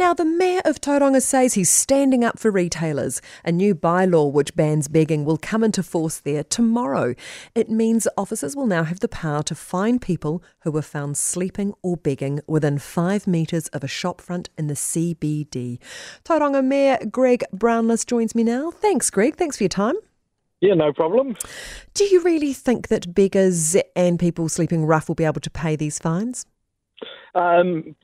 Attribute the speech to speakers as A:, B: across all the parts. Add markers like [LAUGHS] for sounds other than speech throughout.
A: Now, the Mayor of Tauranga says he's standing up for retailers. A new bylaw which bans begging will come into force there tomorrow. It means officers will now have the power to fine people who were found sleeping or begging within five metres of a shopfront in the CBD. Tauranga Mayor Greg Brownless joins me now. Thanks, Greg. Thanks for your time.
B: Yeah, no problem.
A: Do you really think that beggars and people sleeping rough will be able to pay these fines?
B: Um,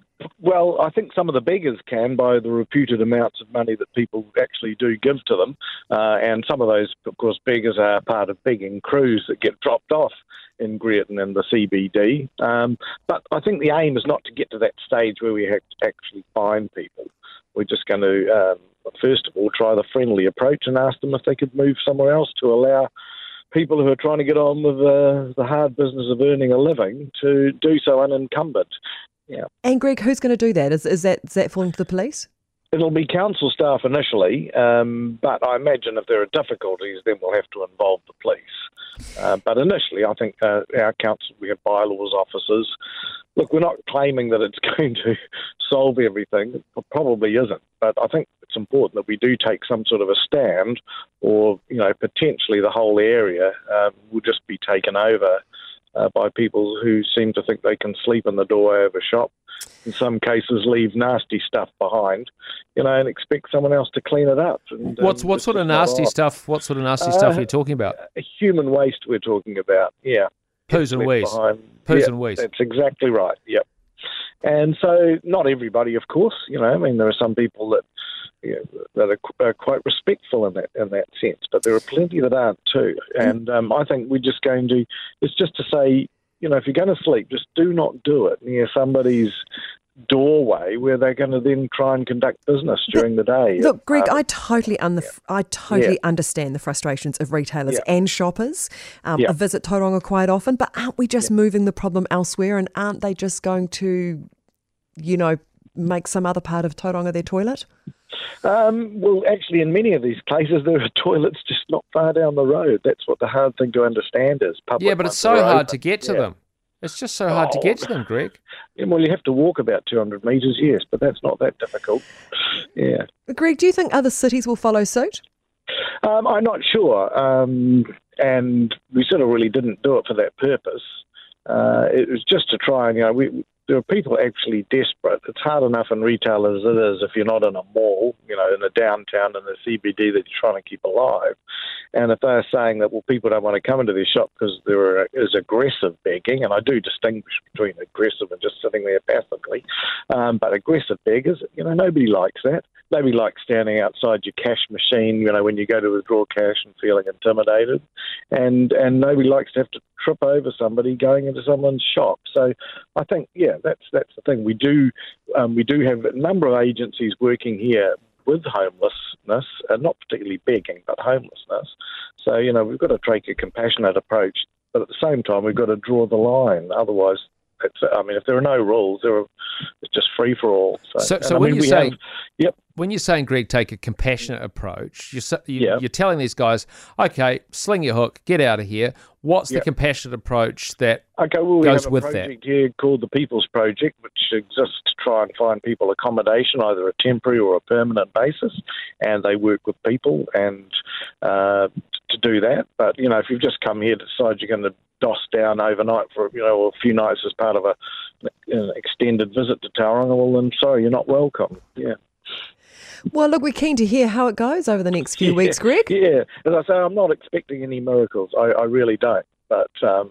B: well, I think some of the beggars can by the reputed amounts of money that people actually do give to them. Uh, and some of those, of course, beggars are part of begging crews that get dropped off in Greerton and the CBD. Um, but I think the aim is not to get to that stage where we actually fine people. We're just going to, um, first of all, try the friendly approach and ask them if they could move somewhere else to allow people who are trying to get on with uh, the hard business of earning a living to do so unencumbered.
A: Yeah. And Greg, who's going to do that? Is, is that is that falling to the police?
B: It'll be council staff initially, um, but I imagine if there are difficulties, then we'll have to involve the police. Uh, but initially, I think uh, our council, we have bylaws officers. Look, we're not claiming that it's [LAUGHS] going to solve everything. It probably isn't. But I think it's important that we do take some sort of a stand, or you know, potentially the whole area um, will just be taken over uh, by people who seem to think they can sleep in the doorway of a shop. In some cases, leave nasty stuff behind, you know, and expect someone else to clean it up. And,
C: What's um, what sort of nasty stuff? What sort of nasty uh, stuff are you talking about?
B: Human waste. We're talking about. Yeah.
C: Poos and waste. Poos
B: yeah,
C: and waste.
B: That's exactly right. Yep. And so, not everybody, of course. You know, I mean, there are some people that you know, that are, are, quite respectful in that in that sense, but there are plenty that aren't too. And um, I think we're just going to. It's just to say, you know, if you're going to sleep, just do not do it near somebody's doorway where they're going to then try and conduct business during the day.
A: Look, Greg, um, I totally un- yeah. I totally yeah. understand the frustrations of retailers yeah. and shoppers. Um, I visit Tauranga quite often, but aren't we just moving the problem elsewhere? And aren't they just going to, you know, make some other part of Tauranga their toilet?
B: Um, well, actually, in many of these cases, there are [LAUGHS] toilets just not far down the road. That's what the hard thing to understand is.
C: Public
B: yeah,
C: but it's so hard to get to yeah. them. It's just so hard oh. to get to them, Greg. [LAUGHS]
B: Yeah, well, you have to walk about 200 metres, yes, but that's not that difficult. Yeah.
A: Greg, do you think other cities will follow suit?
B: Um, I'm not sure. Um, and we sort of really didn't do it for that purpose. Uh, it was just to try and, you know, we, there are people actually desperate. It's hard enough in retail as it is if you're not in a mall, you know, in the downtown in the CBD that you're trying to keep alive. And if they're saying that, well, people don't want to come into their shop because there is aggressive begging, and I do distinguish between aggressive and just sitting there passively, um, but aggressive beggars, you know, nobody likes that. Nobody likes standing outside your cash machine, you know, when you go to withdraw cash and feeling intimidated, and and nobody likes to have to trip over somebody going into someone's shop. So, I think, yeah, that's that's the thing. We do um, we do have a number of agencies working here with homelessness, and not particularly begging, but homelessness. So, you know, we've got to take a compassionate approach, but at the same time, we've got to draw the line. Otherwise, it's, I mean, if there are no rules, there are, it's just free for all.
C: So, so, so when mean, you say, yep. when you're saying, Greg, take a compassionate approach, you're, you, are telling these guys, okay, sling your hook, get out of here. What's yep. the compassionate approach that
B: okay, well, we
C: goes with
B: project
C: that?
B: Here called the People's Project, which exists to try and find people accommodation, either a temporary or a permanent basis, and they work with people and uh, to do that. But you know, if you've just come here decide you're going to DOS down overnight for you know a few nights as part of a an extended visit to Tauranga, well then sorry, you're not welcome. Yeah.
A: Well, look, we're keen to hear how it goes over the next few [LAUGHS]
B: yeah,
A: weeks, Greg.
B: Yeah, as I say, I'm not expecting any miracles. I, I really don't. But um,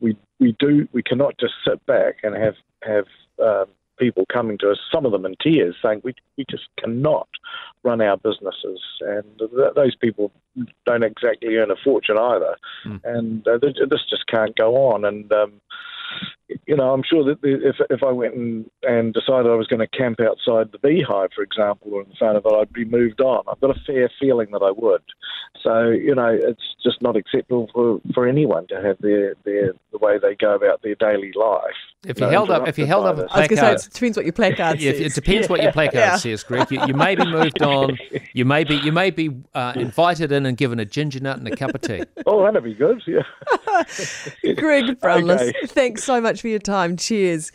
B: we we do we cannot just sit back and have have um, people coming to us, some of them in tears, saying we we just cannot run our businesses, and th- those people don't exactly earn a fortune either, mm. and uh, this just can't go on. And um, you know, I'm sure that if if I went and, and decided I was going to camp outside the beehive, for example, or in front of it, I'd be moved on. I've got a fair feeling that I would. So you know, it's just not acceptable for, for anyone to have their, their the way they go about their daily life.
C: If you held up, if you held up a
A: placard, I was going to say it depends what your placard
C: yeah,
A: says.
C: It depends yeah. what your placard yeah. says, Greg. You, you, may be moved on. You may be you may be uh, invited in and given a ginger nut and a cup of tea.
B: Oh, that'd be good. Yeah. [LAUGHS] [LAUGHS]
A: Greg [LAUGHS] Brownless, okay. thanks so much for your time. Cheers.